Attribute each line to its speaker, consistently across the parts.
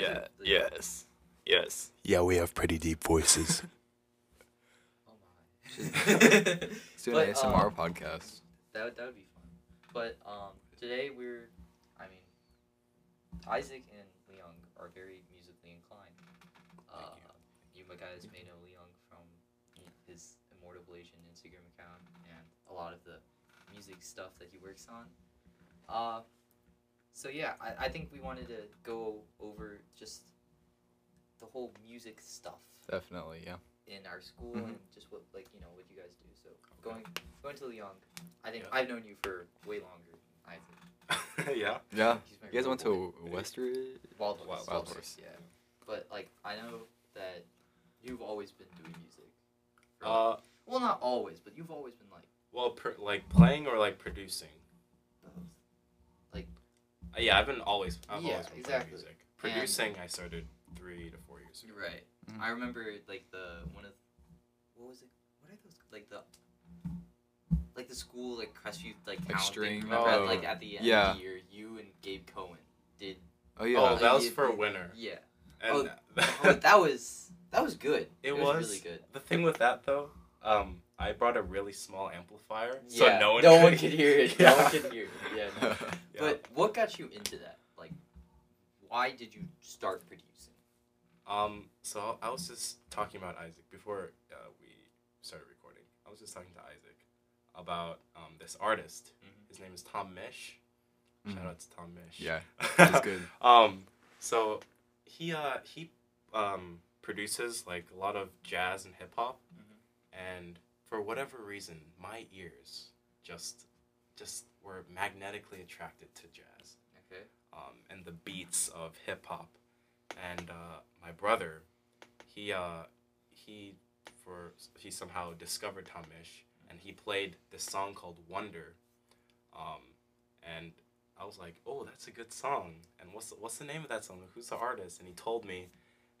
Speaker 1: Yeah. are,
Speaker 2: Yes. Yes.
Speaker 3: Yeah, we have pretty deep voices.
Speaker 1: Oh my.
Speaker 2: Let's do an
Speaker 1: But,
Speaker 2: ASMR
Speaker 1: um,
Speaker 2: podcast.
Speaker 1: That would, that would be fun. But um, today we're, I mean, Isaac and Leung are very musically inclined. Uh, you guys may know Leung from his Immortal Blasian Instagram account and a lot of the music stuff that he works on. Uh, so yeah, I, I think we wanted to go over just the whole music stuff
Speaker 2: Definitely. Yeah.
Speaker 1: in our school
Speaker 2: Mhm.
Speaker 1: and just what like you know what you guys do. So going going to Leung, I think
Speaker 3: Yeah.
Speaker 1: I've known you for way longer than Isaac.
Speaker 3: yeah.
Speaker 2: Yeah. You guys
Speaker 1: real
Speaker 2: went
Speaker 1: boy.
Speaker 2: to Westridge?
Speaker 1: Wild
Speaker 3: Wild-
Speaker 1: Horse.
Speaker 2: Wild Horse.
Speaker 1: Yeah, but like I know that you've always been doing music. for,
Speaker 3: Uh,
Speaker 1: well, not always, but you've always been like
Speaker 3: well, per, like playing or like producing.
Speaker 1: Both.
Speaker 3: Uh, yeah, I've been always. I've
Speaker 1: Yeah,
Speaker 3: always been
Speaker 1: exactly.
Speaker 3: music. Producing, I started three to four years ago.
Speaker 1: Right.
Speaker 2: Mhm.
Speaker 1: I remember like the one of what was it? What are those like the like the school like Crestview like
Speaker 2: Like
Speaker 1: talent
Speaker 2: string?
Speaker 1: thing. Remember at,
Speaker 2: Oh,
Speaker 1: like at the end
Speaker 2: yeah.
Speaker 1: of the year, you and Gabe Cohen did.
Speaker 2: Oh yeah.
Speaker 3: Oh, that was
Speaker 1: you-
Speaker 3: for winter.
Speaker 1: Yeah.
Speaker 3: And
Speaker 1: Oh, that was that was good.
Speaker 3: it,
Speaker 1: was,
Speaker 3: was
Speaker 1: really good.
Speaker 3: The thing with that though, um, I brought a really small amplifier, so
Speaker 1: Yeah,
Speaker 3: no one.
Speaker 1: no
Speaker 3: could,
Speaker 1: one could hear it. No
Speaker 3: Yeah.
Speaker 1: one could hear it. Yeah. No.
Speaker 3: Yeah.
Speaker 1: But what got you into that? Like, why did you start producing?
Speaker 3: Um, so I was just talking about Isaac before uh, we started recording. I was just talking to Isaac about um, this artist.
Speaker 1: Mhm.
Speaker 3: His name is Tom Misch. Shout
Speaker 2: Mhm.
Speaker 3: out to Tom Misch.
Speaker 2: Yeah. That's good.
Speaker 3: um, so he uh he um produces like a lot of jazz and hip hop,
Speaker 1: Mhm.
Speaker 3: And for whatever reason, my ears just just were magnetically attracted to jazz
Speaker 1: Okay.
Speaker 3: um, and the beats of hip hop. And uh, my brother, he uh, he for he somehow discovered Tom Misch, and he played this song called Wonder. Um, and I was like, oh, that's a good song. And what's the, what's the name of that song? Who's the artist? And he told me,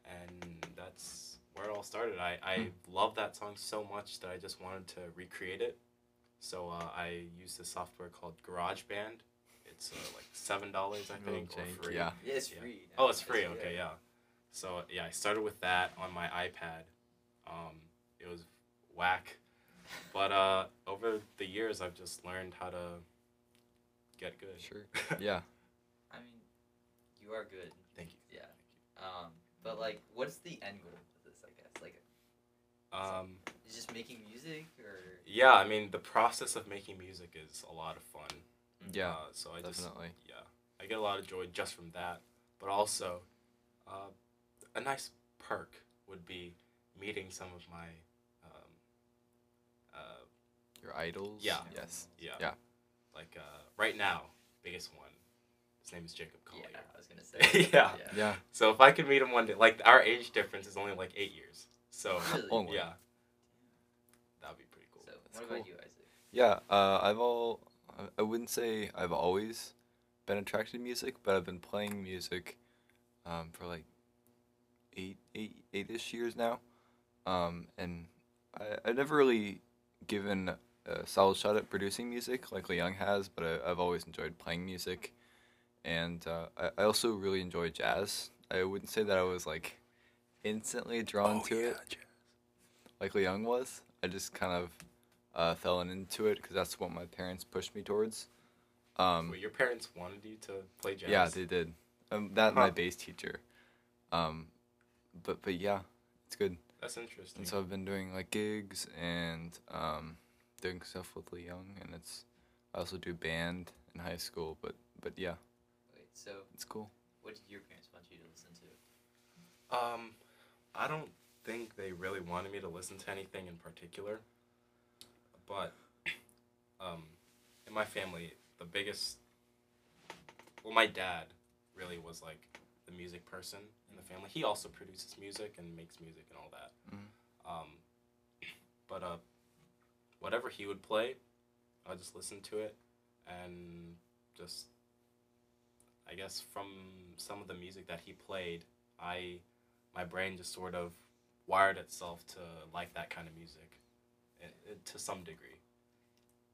Speaker 3: and that's where it all started. I I love that song so much that I just wanted to recreate it. So uh, I used this software called GarageBand. It's uh, like seven dollars, I think, or free.
Speaker 2: Yeah.
Speaker 1: Yeah, it's
Speaker 3: Yeah.
Speaker 1: free.
Speaker 3: Oh, it's free. Okay, yeah. So yeah, I started with that on my iPad. Um, it was whack, but uh, over the years, I've just learned how to get good.
Speaker 2: Sure. Yeah.
Speaker 1: I mean, you are good.
Speaker 3: Thank you.
Speaker 1: Yeah. Um, but like, what's the end goal of this? I guess like,
Speaker 3: Um,
Speaker 1: is just making music or?
Speaker 3: yeah, I mean, the process of making music is a lot of fun.
Speaker 2: Yeah.
Speaker 3: Uh, so I just
Speaker 2: Definitely.
Speaker 3: yeah, I get a lot of joy just from that. But also, uh, a nice perk would be meeting some of my um, uh,
Speaker 2: Your idols.
Speaker 3: Yeah.
Speaker 2: Yes.
Speaker 3: Yeah.
Speaker 2: Yeah.
Speaker 3: Like uh, right now, biggest one. His name is Jacob Collier.
Speaker 1: Yeah, I was gonna say.
Speaker 3: yeah.
Speaker 2: Yeah. Yeah.
Speaker 3: So if I could meet him one day, like our age difference is only like eight years. So
Speaker 1: Really?
Speaker 2: Only.
Speaker 3: yeah, that'd be pretty cool.
Speaker 1: So,
Speaker 2: That's
Speaker 1: what
Speaker 2: cool.
Speaker 1: about you, Isaac?
Speaker 2: Yeah, uh, I've all. I- I wouldn't say I've always been attracted to music, but I've been playing music um, for like eight, eight, eight-ish years now, um, and I, I've never really given a solid shot at producing music like Leung has, but I, I've always enjoyed playing music, and uh, I, I also really enjoy jazz. I wouldn't say that I was like instantly drawn
Speaker 3: Oh,
Speaker 2: to it like Leung was. I just kind of uh, fell into it because that's what my parents pushed me towards. Um,
Speaker 3: Wait, your parents wanted you to play jazz?
Speaker 2: yeah, they did. Um, that and my bass teacher. Um, but but yeah, it's good.
Speaker 3: That's interesting.
Speaker 2: And so I've been doing like gigs and um, doing stuff with Leung, and it's I also do band in high school. But but yeah,
Speaker 1: Wait, so
Speaker 2: it's cool.
Speaker 1: what did your parents want you to listen to?
Speaker 3: Um, I don't think they really wanted me to listen to anything in particular. But, um, in my family, the biggest, well, my dad really was like the music person in the family. He also produces music and makes music and all that.
Speaker 2: Mhm.
Speaker 3: Um, but uh, whatever he would play, I just listen to it and just I guess from some of the music that he played, I my brain just sort of wired itself to like that kind of music, i i to some degree.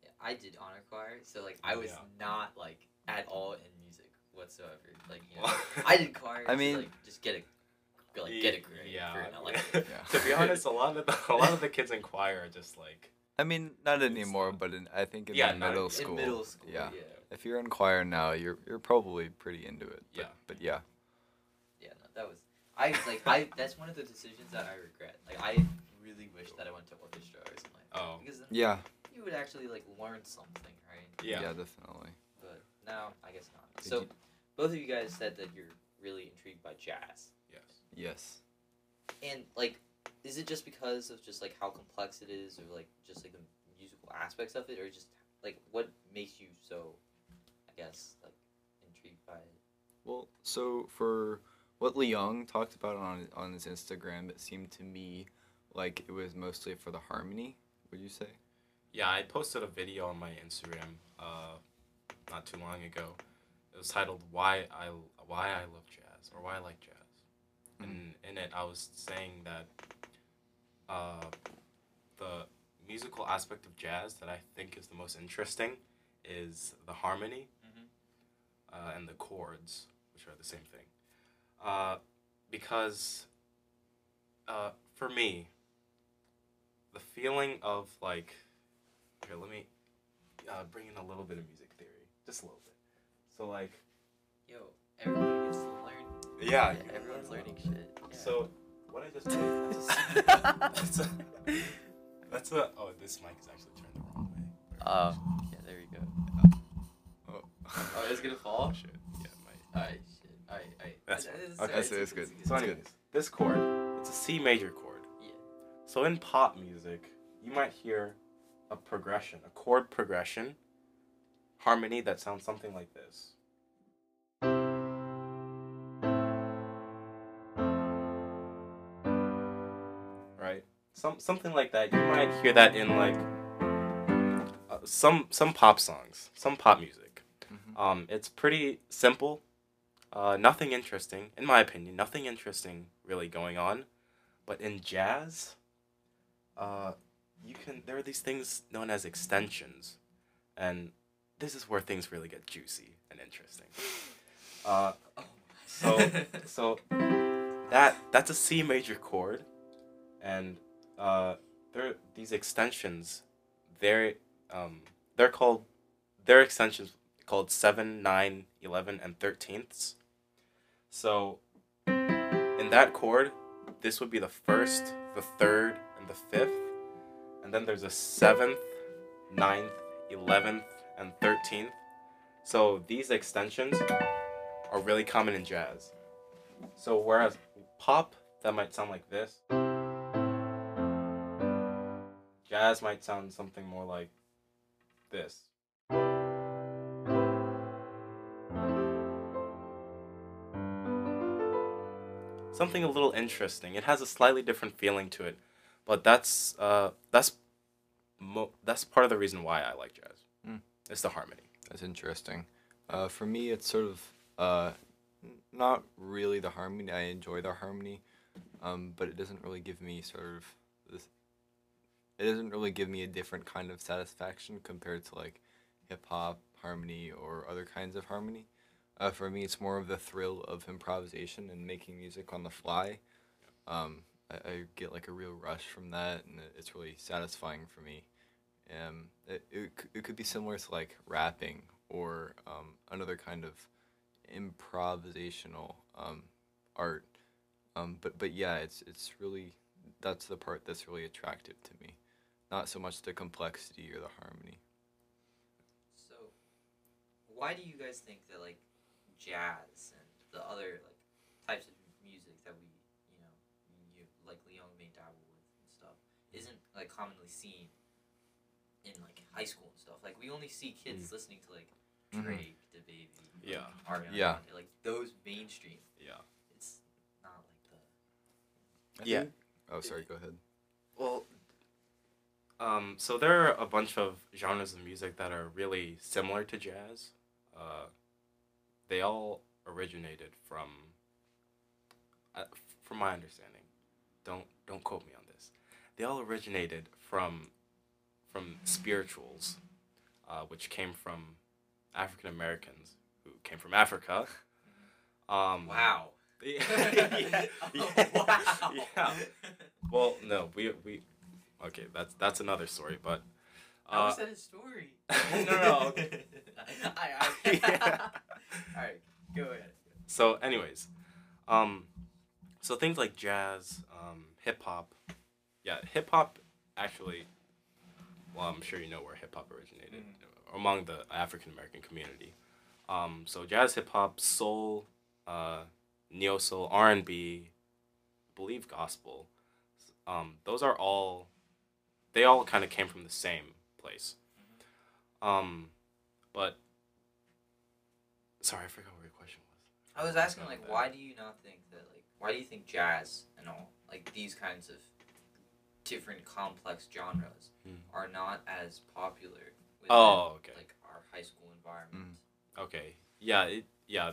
Speaker 1: Yeah, I did honor choir, so like I was
Speaker 3: Yeah.
Speaker 1: not like at all in music whatsoever. Like you know, I did choir.
Speaker 2: I
Speaker 1: to,
Speaker 2: mean-
Speaker 1: like just get a like get a grade.
Speaker 3: Yeah.
Speaker 1: for an elective.
Speaker 2: Yeah.
Speaker 3: to be honest, a lot of the, a lot of the kids in choir are just like
Speaker 2: I mean, not anymore, but in, I think in
Speaker 3: yeah,
Speaker 2: the middle school.
Speaker 1: In middle school,
Speaker 2: Yeah.
Speaker 1: yeah.
Speaker 2: If you're in choir now, you're you're probably pretty into it. But,
Speaker 3: Yeah.
Speaker 2: But yeah.
Speaker 1: Yeah, no, that was I like I that's one of the decisions that I regret. Like I really wish that I went to orchestra or something like that.
Speaker 3: Oh.
Speaker 1: Because then
Speaker 2: Yeah.
Speaker 1: you would actually like learn something, right?
Speaker 3: yeah.
Speaker 2: definitely.
Speaker 1: But now I guess not.
Speaker 2: Did
Speaker 1: So
Speaker 2: you-
Speaker 1: both of you guys said that you're really intrigued by jazz.
Speaker 3: Yes.
Speaker 2: Yes.
Speaker 1: And like is it just because of just like how complex it is or like just like the musical aspects of it or just like what makes you so I guess like intrigued by it?
Speaker 2: Well, so for what Leung talked about on on his Instagram, it seemed to me like it was mostly for the harmony. Would you say?
Speaker 3: Yeah, I posted a video on my Instagram uh, not too long ago. It was titled "Why I Why I Love Jazz" or "Why I Like Jazz," and in it I was saying that uh, the musical aspect of jazz that I think is the most interesting is the harmony
Speaker 1: Mhm.
Speaker 3: uh, and the chords, which are the same thing. Uh, because uh, for me, the feeling of like here, let me uh, bring in a little bit of music theory, just a little bit. So like,
Speaker 1: Yo, everyone gets to learn.
Speaker 3: yeah,
Speaker 1: everyone's learning shit. Yeah.
Speaker 3: So what I just did. that's, a, that's a, oh, this mic is actually turned the wrong way.
Speaker 1: Uh, yeah, there we go.
Speaker 2: Oh.
Speaker 1: Oh, it's gonna fall?
Speaker 3: Oh shit, yeah, my.
Speaker 1: Alright, shit. Alright, alright.
Speaker 3: That's
Speaker 1: It's- it's-
Speaker 2: Okay,
Speaker 1: it's-
Speaker 2: so it's good.
Speaker 3: So anyways, this chord, it's a C major chord.
Speaker 1: Yeah.
Speaker 3: So in pop music, you might hear a progression, a chord progression, harmony that sounds something like this. Right? Some something like that. You might hear that in like uh, some some pop songs, some pop music.
Speaker 2: Mhm.
Speaker 3: Um, it's pretty simple. Uh, nothing interesting, in my opinion. Nothing interesting really going on. But in jazz, uh, you can there are these things known as extensions, and this is where things really get juicy and interesting. Uh. So- so that that's a C major chord, and uh, there these extensions, they're um, they're called they're extensions called seven, nine, eleven, and thirteenths. So in that chord, this would be the first, the third, and the fifth, and then there's a seventh, ninth, eleventh, and thirteenth. So these extensions are really common in jazz. So whereas pop that might sound like this, jazz might sound something more like this. Something a little interesting. It has a slightly different feeling to it, but that's uh, that's mo- that's part of the reason why I like jazz.
Speaker 2: Mm.
Speaker 3: It's the harmony.
Speaker 2: That's interesting. Uh, for me, it's sort of uh, not really the harmony. I enjoy the harmony, um, but it doesn't really give me sort of this. It doesn't really give me a different kind of satisfaction compared to like hip hop harmony or other kinds of harmony. Uh, for me, it's more of the thrill of improvisation and making music on the fly. Um, I, I get like a real rush from that, and it's really satisfying for me. Um, it, it, it could be similar to like rapping or um, another kind of improvisational um, art. Um, but but yeah, it's it's really that's the part that's really attractive to me, not so much the complexity or the harmony.
Speaker 1: So, why do you guys think that like jazz and the other like types of music that we you know you like Leon may dabble with and stuff isn't like commonly seen in like high school and stuff? Like we only see kids listening to like
Speaker 2: Mhm.
Speaker 1: Drake, DaBaby,
Speaker 3: Yeah.
Speaker 1: Ariana
Speaker 2: Yeah.
Speaker 1: Grande, like those mainstream.
Speaker 3: Yeah.
Speaker 1: It's not like the
Speaker 2: I
Speaker 3: Yeah.
Speaker 2: think- Oh, sorry. Go ahead.
Speaker 3: Well, um, so there are a bunch of genres of music that are really similar to jazz. Uh, they all originated from. Uh, from my understanding, don't don't quote me on this. They all originated from, from spirituals, uh, which came from African Americans who came from Africa. Um,
Speaker 1: Wow.
Speaker 3: Yeah, yeah, yeah,
Speaker 1: wow.
Speaker 3: yeah. Well, no, we we. Okay, that's that's another story, but.
Speaker 1: How
Speaker 3: Uh,
Speaker 1: is that a story?
Speaker 3: no, no, okay.
Speaker 1: I, I,
Speaker 3: Yeah.
Speaker 1: All right, go ahead.
Speaker 3: so, anyways, um, so things like jazz, um, hip hop, yeah, hip hop actually. Well, I'm sure you know where hip hop originated among the African American community. Um, so jazz, hip hop, soul, uh, neo soul, R and B, believe gospel. Um, those are all. They all kind of came from the same place. Um, but. Sorry, I forgot what your question was.
Speaker 1: I was asking like, why do you not think that like, why do you think jazz and all like these kinds of different complex genres
Speaker 3: Hmm.
Speaker 1: are not as popular within
Speaker 3: Oh, okay.
Speaker 1: like our high school environment?
Speaker 3: Okay. Yeah. It. Yeah.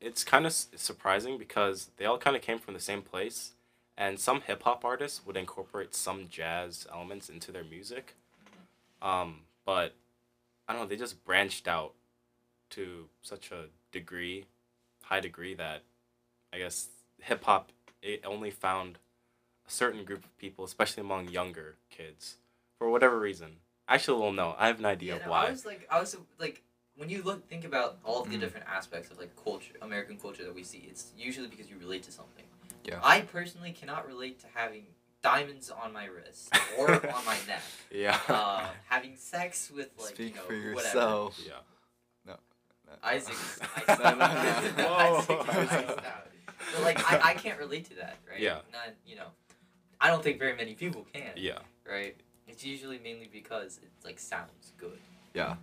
Speaker 3: It's kind of surprising because they all kind of came from the same place, and some hip hop artists would incorporate some jazz elements into their music. Um, but I don't know. They just branched out to such a degree, high degree that I guess hip hop it only found a certain group of people, especially among younger kids, for whatever reason. Actually, well, no, I have an idea
Speaker 1: Yeah,
Speaker 3: of
Speaker 1: no,
Speaker 3: why.
Speaker 1: I was like, I was like, when you look, think about all of the
Speaker 2: Mm.
Speaker 1: different aspects of like culture, American culture that we see. It's usually because you relate to something.
Speaker 2: Yeah.
Speaker 1: I personally cannot relate to having diamonds on my wrist or on my neck.
Speaker 3: yeah.
Speaker 1: Uh, having sex with like
Speaker 2: Speak
Speaker 1: you know
Speaker 2: for
Speaker 1: whatever.
Speaker 2: yourself.
Speaker 3: yeah.
Speaker 1: Isaac's.
Speaker 2: No,
Speaker 1: Isaac's
Speaker 2: no, no,
Speaker 1: out. Isaac's
Speaker 3: Whoa.
Speaker 1: Out. But like, I, I can't relate to that, right?
Speaker 3: Yeah.
Speaker 1: Not you know, I don't think very many people can.
Speaker 3: Yeah.
Speaker 1: Right. It's usually mainly because it like sounds good.
Speaker 2: Yeah.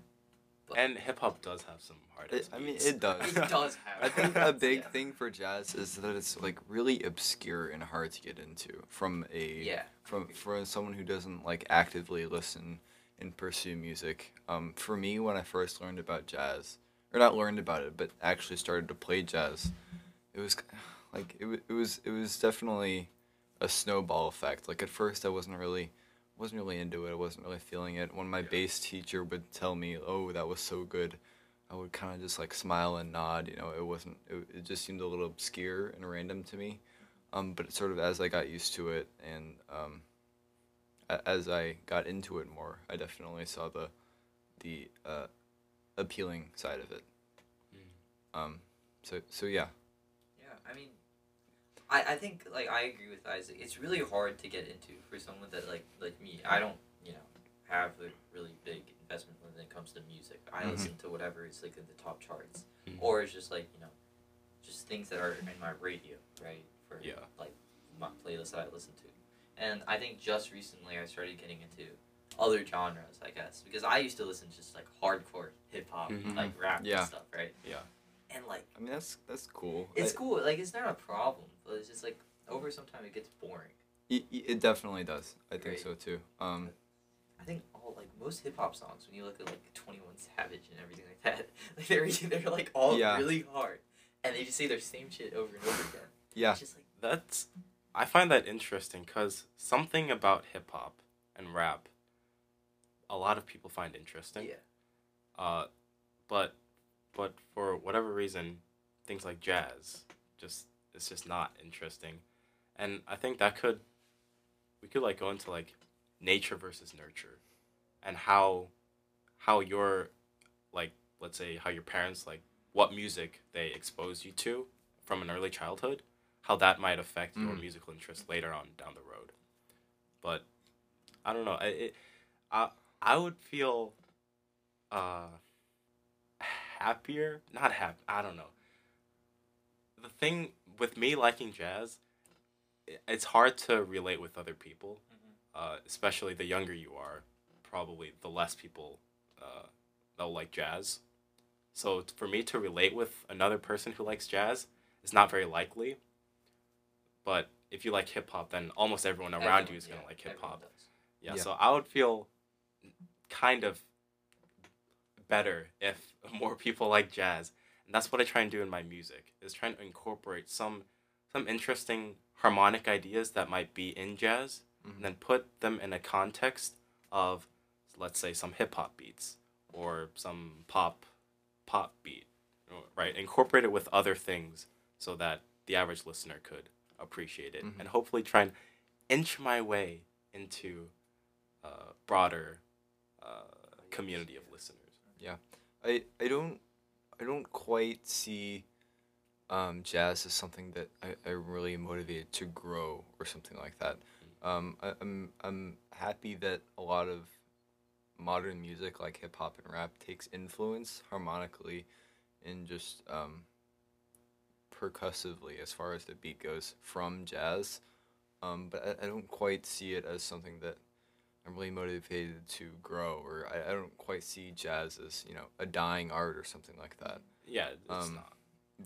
Speaker 3: And hip hop does have some hard
Speaker 2: It, I mean, it does.
Speaker 1: It does have.
Speaker 2: I think a big
Speaker 1: yeah.
Speaker 2: thing for jazz is that it's like really obscure and hard to get into from a
Speaker 1: Yeah.
Speaker 2: from for someone who doesn't like actively listen and pursue music. Um, for me, when I first learned about jazz, or not learned about it, but actually started to play jazz, it was like it, it was it was definitely a snowball effect. Like at first, I wasn't really wasn't really into it. I wasn't really feeling it. When my bass teacher would tell me, "Oh, that was so good," I would kind of just like smile and nod. You know, it wasn't. It, it just seemed a little obscure and random to me. Um, but sort of as I got used to it and um, as I got into it more, I definitely saw the the uh, appealing side of it. Um, so so yeah.
Speaker 1: Yeah, I mean, I, I think like I agree with Isaac. It's really hard to get into for someone that like like me. I don't you know have a really big investment when it comes to music. I
Speaker 2: Mhm.
Speaker 1: listen to whatever is like in the top charts,
Speaker 3: Mhm.
Speaker 1: or it's just like you know, just things that are in my radio, right? For
Speaker 3: Yeah.
Speaker 1: like my playlist that I listen to, and I think just recently I started getting into other genres, I guess, because I used to listen to just like hardcore hip hop,
Speaker 3: Mhm.
Speaker 1: like rap
Speaker 2: Yeah.
Speaker 1: and stuff, right?
Speaker 3: Yeah.
Speaker 1: And like
Speaker 2: I mean that's that's cool.
Speaker 1: it's
Speaker 2: I-
Speaker 1: cool. Like it's not a problem, but it's just like over some time it gets boring.
Speaker 2: It, it definitely does. I think
Speaker 1: Right.
Speaker 2: so too. Um,
Speaker 1: I think all like most hip hop songs, when you look at like Twenty One Savage and everything like that, like they're they're like all
Speaker 2: Yeah.
Speaker 1: really hard, and they just say their same shit over and over again.
Speaker 2: yeah.
Speaker 1: It's just like
Speaker 3: That's I find that interesting because something about hip hop and rap, a lot of people find interesting.
Speaker 1: yeah,
Speaker 3: Uh, but but for whatever reason, things like jazz just it's just not interesting, and I think that could we could like go into like nature versus nurture, and how how your like let's say how your parents like what music they exposed you to from an early childhood, how that might affect your
Speaker 2: Mm.
Speaker 3: musical interest later on down the road. But I don't know. I it, I I would feel uh happier, not happy. I don't know. The thing with me liking jazz, it's hard to relate with other people, uh, especially the younger you are. Probably the less people uh, that'll like jazz. So for me to relate with another person who likes jazz is not very likely. But if you like hip hop, then almost everyone around
Speaker 1: everyone-
Speaker 3: you is gonna
Speaker 1: yeah,
Speaker 3: like hip hop. Yeah,
Speaker 2: Yeah.
Speaker 3: so I would feel kind of better if more people like jazz. and that's what I try and do in my music. Is trying to incorporate some some interesting harmonic ideas that might be in jazz,
Speaker 2: Mhm.
Speaker 3: and then put them in a context of, let's say, some hip hop beats or some pop pop beat, right? Incorporate it with other things so that the average listener could appreciate it,
Speaker 2: Mhm.
Speaker 3: and hopefully try and inch my way into a broader uh, community of listeners.
Speaker 2: I I don't I don't quite see um, jazz as something that I, I'm really motivated to grow or something like that. Um, I, I'm I'm happy that a lot of modern music like hip hop and rap takes influence harmonically and just um, percussively as far as the beat goes from jazz. Um, but I, I don't quite see it as something that I'm really motivated to grow, or I, I don't quite see jazz as you know a dying art or something like that.
Speaker 3: Yeah, it's
Speaker 2: Um,
Speaker 3: not.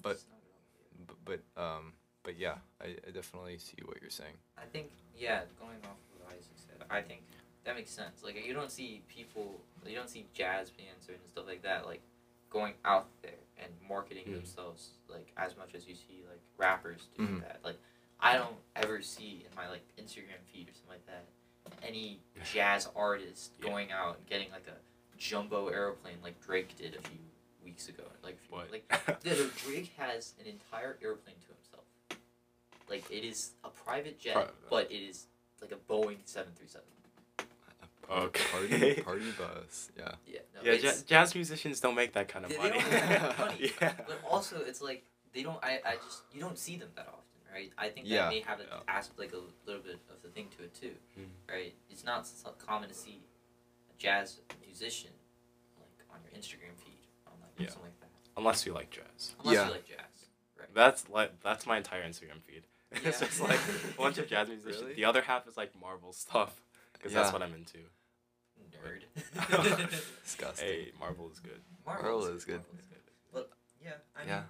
Speaker 2: But
Speaker 1: It's not
Speaker 2: but, but um but yeah, I, I definitely see what you're saying.
Speaker 1: I think yeah, going off of what Isaac said, I think that makes sense. Like you don't see people, you don't see jazz bands and stuff like that, like going out there and marketing
Speaker 3: Mhm.
Speaker 1: themselves like as much as you see like rappers do
Speaker 2: Mhm.
Speaker 1: that. Like I don't ever see in my like Instagram feed or something like that any jazz artist
Speaker 3: Yeah.
Speaker 1: going out and getting like a jumbo airplane like Drake did a few weeks ago. Like
Speaker 3: What?
Speaker 1: like yeah, no, Drake has an entire airplane to himself. Like it is a private jet,
Speaker 3: Pri- uh,
Speaker 1: but it is like a Boeing seven three seven.
Speaker 3: Uh, okay.
Speaker 2: Party party bus. Yeah.
Speaker 1: Yeah, no,
Speaker 3: yeah,
Speaker 1: it's,
Speaker 3: ja- jazz musicians don't make that kind of
Speaker 1: they, they
Speaker 3: money.
Speaker 1: don't make that money.
Speaker 3: yeah.
Speaker 1: But also, it's like they don't. I, I just you don't see them that often, right? I think
Speaker 2: Yeah,
Speaker 1: that may have an
Speaker 3: yeah.
Speaker 1: aspect like a little bit of the thing to it too,
Speaker 3: Mhm.
Speaker 1: right? It's not so common to see a jazz musician like on your Instagram feed, on like
Speaker 3: Yeah.
Speaker 1: something like that,
Speaker 3: Unless you like jazz.
Speaker 1: unless
Speaker 2: Yeah.
Speaker 1: you like jazz, right?
Speaker 3: That's like that's my entire Instagram feed. it's just like a bunch of jazz musicians.
Speaker 2: Really?
Speaker 3: The other half is like Marvel stuff because
Speaker 2: Yeah.
Speaker 3: that's what I'm into.
Speaker 1: Nerd.
Speaker 2: Disgusting.
Speaker 3: Hey, Marvel is good.
Speaker 2: Marvel is good.
Speaker 1: Marvel is good. But yeah, I mean,
Speaker 2: Yeah.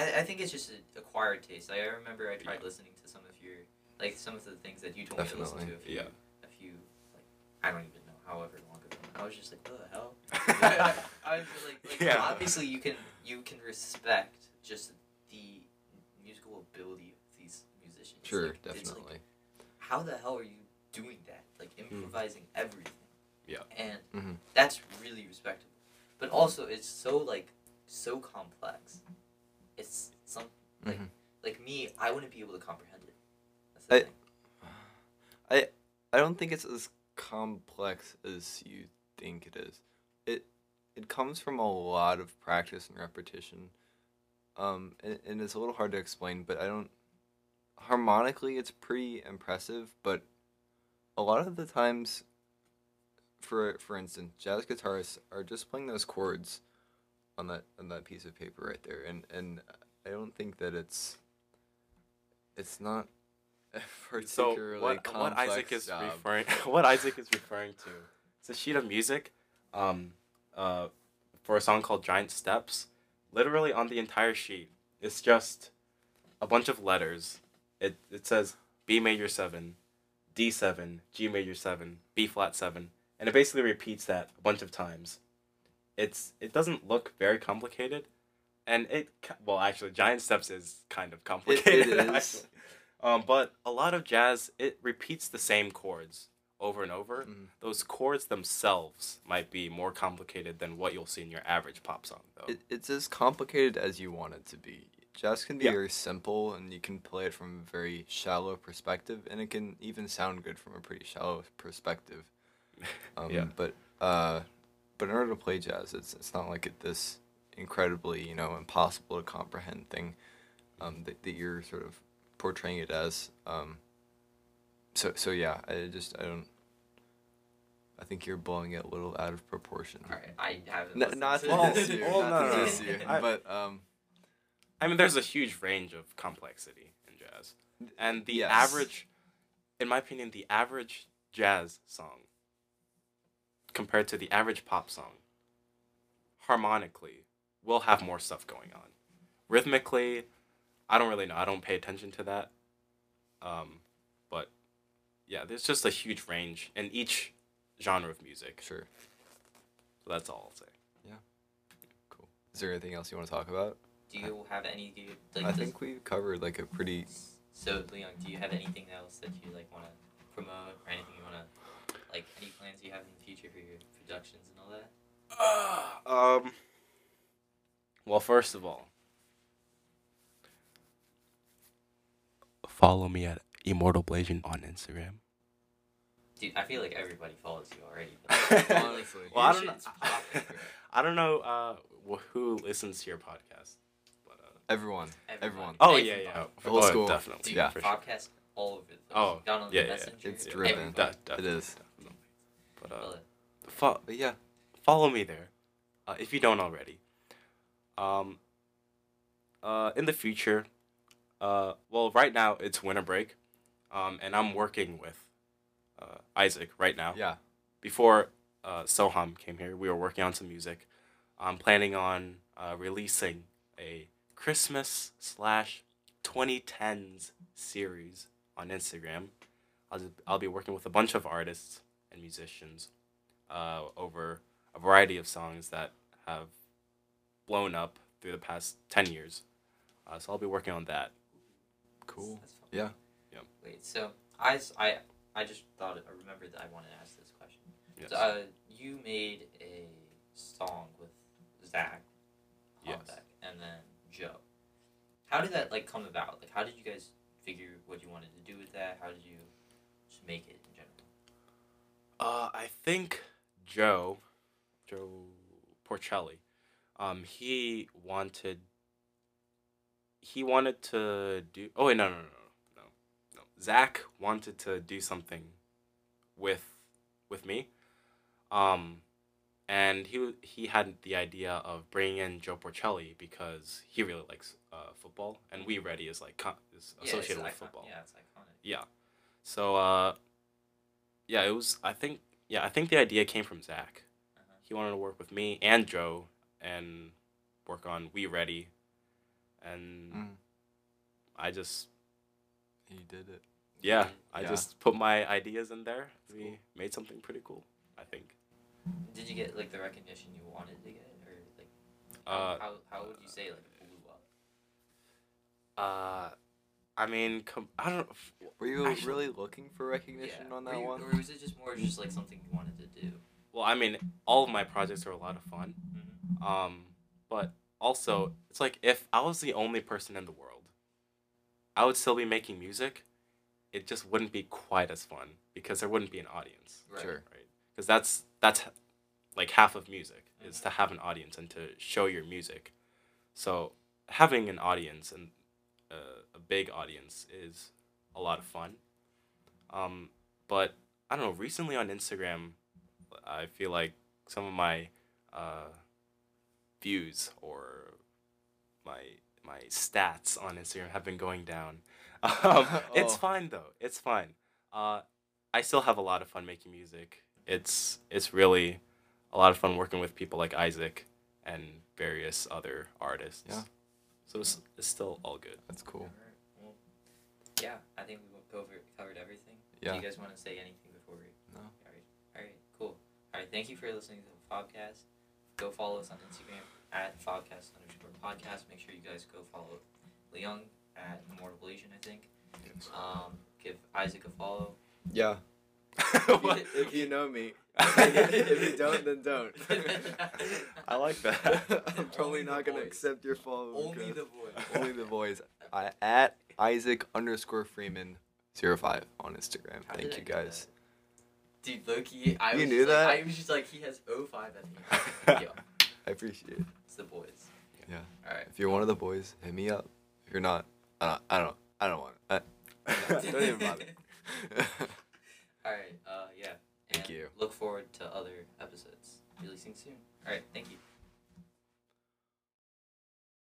Speaker 1: I, I think it's just an acquired taste. I remember I tried
Speaker 3: Yeah.
Speaker 1: listening to some of your like some of the things that you told me to listen to a
Speaker 2: Definitely.
Speaker 1: few
Speaker 3: Yeah.
Speaker 1: a few like I don't even know however long ago. I was just like, what the hell? I, was like, like
Speaker 3: Yeah.
Speaker 1: obviously you can you can respect just the musical ability of these musicians.
Speaker 2: Sure,
Speaker 1: Like, it's like,
Speaker 2: definitely.
Speaker 1: how the hell are you doing that? Like improvising everything.
Speaker 3: Yeah.
Speaker 1: And
Speaker 2: Mhm.
Speaker 1: that's really respectable. But also it's so like so complex. It's some like
Speaker 2: Mhm.
Speaker 1: like me, I wouldn't be able to comprehend it.
Speaker 2: I-
Speaker 1: thing.
Speaker 2: I don't think it's as complex as you think it is. It it comes from a lot of practice and repetition. Um, and, and it's a little hard to explain, but I don't. Harmonically, it's pretty impressive, but a lot of the times, for for instance, jazz guitarists are just playing those chords on that on that piece of paper right there, and and I don't think that it's it's not a
Speaker 3: So
Speaker 2: particularly
Speaker 3: what,
Speaker 2: complex
Speaker 3: what Isaac is
Speaker 2: job.
Speaker 3: referring what Isaac is referring to it's a sheet of music um uh for a song called Giant Steps. Literally on the entire sheet it's just a bunch of letters. It it says B major 7 D7 G major 7 B flat 7 and it basically repeats that a bunch of times it's it doesn't look very complicated and it well actually Giant Steps is kind of complicated
Speaker 2: is.
Speaker 3: actually. Um, but a lot of jazz, it repeats the same chords over and over.
Speaker 2: Mhm.
Speaker 3: Those chords themselves might be more complicated than what you'll see in your average pop song, though.
Speaker 2: It, it's as complicated as you want it to be. Jazz can be
Speaker 3: Yeah.
Speaker 2: very simple, and you can play it from a very shallow perspective, and it can even sound good from a pretty shallow perspective. Um,
Speaker 3: Yeah.
Speaker 2: But uh, but in order to play jazz, it's it's not like it this incredibly you know impossible to comprehend thing um, that that you're sort of portraying it as. Um, so so yeah, I just I don't. I think you're blowing it a little out of proportion.
Speaker 1: Alright, I haven't
Speaker 2: N-
Speaker 1: listened
Speaker 2: not
Speaker 1: to
Speaker 2: to
Speaker 3: Well,
Speaker 2: diss you,
Speaker 3: well,
Speaker 2: not
Speaker 3: no,
Speaker 2: to
Speaker 3: no,
Speaker 2: diss
Speaker 1: no.
Speaker 2: but um,
Speaker 3: I mean, there's a huge range of complexity in jazz. And the
Speaker 2: Yes.
Speaker 3: average, in my opinion, the average jazz song compared to the average pop song, harmonically, will have more stuff going on. Rhythmically, I don't really know. I don't pay attention to that. Um, but yeah, there's just a huge range in each genre of music.
Speaker 2: sure.
Speaker 3: So that's all I'll say. Yeah. Cool.
Speaker 2: Is there anything else you want to talk about?
Speaker 1: Do you have any? Do you, like,
Speaker 2: I
Speaker 1: does-
Speaker 2: think we've covered like a pretty.
Speaker 1: So Leon, do you have anything else that you like want to promote or anything you want to like any plans you have in the future for your productions and all that?
Speaker 3: um. Well, first of all, follow me at Immortal Blasian on Instagram.
Speaker 1: Dude, I feel like everybody follows you already.
Speaker 2: Honestly.
Speaker 3: well, I don't know.
Speaker 1: shit's popping, bro.
Speaker 3: I don't know uh, who listens to your podcast, but uh,
Speaker 2: Everyone.
Speaker 1: Everybody.
Speaker 2: Everyone.
Speaker 3: oh
Speaker 1: Everybody.
Speaker 3: yeah, yeah,
Speaker 2: Old
Speaker 3: oh,
Speaker 2: school.
Speaker 3: definitely,
Speaker 1: Dude,
Speaker 2: Yeah.
Speaker 3: for sure.
Speaker 1: podcast all over the place.
Speaker 3: Oh,
Speaker 1: down on
Speaker 3: yeah,
Speaker 1: the
Speaker 3: yeah,
Speaker 1: messenger.
Speaker 2: It's
Speaker 3: Yeah,
Speaker 2: driven.
Speaker 1: everybody.
Speaker 3: That-
Speaker 2: It
Speaker 3: definitely,
Speaker 2: is.
Speaker 3: Definitely. But uh,
Speaker 1: Feel
Speaker 3: fo-
Speaker 2: yeah.
Speaker 3: follow me there, uh, if you don't already. Um. Uh, in the future, uh, well, right now it's winter break, um, and I'm working with, uh, Isaac right now.
Speaker 2: Yeah.
Speaker 3: Before, uh, Soham came here, we were working on some music. I'm planning on uh, releasing a Christmas slash 2010s series on Instagram. I'll just, I'll be working with a bunch of artists and musicians uh, over a variety of songs that have blown up through the past 10 years. Uh, so I'll be working on that.
Speaker 2: Cool.
Speaker 1: That's fun.
Speaker 2: Yeah.
Speaker 1: Wait, so I, I, I just thought I remembered that I wanted to ask this question.
Speaker 3: Yes.
Speaker 1: So, uh, you made a song with Zach,
Speaker 3: Yes.
Speaker 1: Hollenbeck, and then Joe. How did that like come about? Like, how did you guys figure what you wanted to do with that? How did you just make it in general?
Speaker 3: Uh, I think Joe, Joe Porcelli, um, he wanted. He wanted to do. Oh wait, no, no, no, no, no, no. Zach wanted to do something with, with me, um, and he he had the idea of bringing in Joe Porcelli because he really likes uh, football, and We Ready is like is
Speaker 1: Yeah,
Speaker 3: associated with
Speaker 1: icon-
Speaker 3: football.
Speaker 1: Yeah, it's iconic.
Speaker 3: Yeah. So uh yeah, it was I think yeah, I think the idea came from Zach.
Speaker 1: Uh-huh.
Speaker 3: He wanted to work with me and Joe and work on We Ready and
Speaker 2: Mm.
Speaker 3: I just
Speaker 2: He did it.
Speaker 3: yeah, I
Speaker 2: Yeah.
Speaker 3: just put my ideas in there. We made something pretty cool, I think.
Speaker 1: Did you get like the recognition you wanted to get, or like how
Speaker 3: Uh
Speaker 1: how, how would you say like blew up?
Speaker 3: uh I mean, com- I don't
Speaker 2: Were you
Speaker 3: Actually-
Speaker 2: really looking for recognition on that
Speaker 1: you-
Speaker 2: one?
Speaker 1: or was it just more just like something you wanted to do?
Speaker 3: well, I mean, all of my projects are a lot of fun.
Speaker 1: Mm-hmm.
Speaker 3: Um, but also, it's like if I was the only person in the world, I would still be making music. It just wouldn't be quite as fun because there wouldn't be an audience,
Speaker 1: Right.
Speaker 2: Sure.
Speaker 3: right? Because that's that's like half of music is to have an audience and to show your music. So having an audience and uh, a big audience is a lot of fun. Um, but I don't know. Recently on Instagram, I feel like some of my uh, views or my my stats on Instagram have been going down. Um, It's
Speaker 2: Oh.
Speaker 3: fine though. It's fine. Uh, I still have a lot of fun making music. It's it's really a lot of fun working with people like Isaac and various other artists.
Speaker 2: Yeah.
Speaker 3: So it's, it's still all good.
Speaker 2: That's cool.
Speaker 1: Alright, well, yeah, I think we went over covered everything.
Speaker 2: Yeah.
Speaker 1: Do you guys want to say anything before we?
Speaker 2: No.
Speaker 1: All right. All right. Cool. All right. Thank you for listening to the podcast. Go follow us on Instagram at Fobcast underscore podcast. Make sure you guys go follow Leung at Immortal Legion, I think. Um, give Isaac a follow.
Speaker 2: Yeah.
Speaker 3: What?
Speaker 2: if you know me. if you don't, then don't.
Speaker 3: I like that.
Speaker 2: I'm totally not gonna accept your follow.
Speaker 1: Only the voice.
Speaker 2: Only the boys. I, at Isaac underscore Freeman 05 on Instagram.
Speaker 1: How
Speaker 2: Thank you guys.
Speaker 1: Dude, Loki, I
Speaker 2: You
Speaker 1: was
Speaker 2: knew that?
Speaker 1: Like, I was just like, he has 05 at the end. Yo,
Speaker 2: I appreciate it.
Speaker 1: it's the boys.
Speaker 2: Yeah.
Speaker 1: All right.
Speaker 2: If you're one of the boys, hit me up. If you're not, I don't. I don't. I don't want. It. I, don't even bother.
Speaker 1: All right. Uh, yeah.
Speaker 2: Thank
Speaker 1: and
Speaker 2: you.
Speaker 1: Look forward to other episodes releasing soon. All right. Thank you.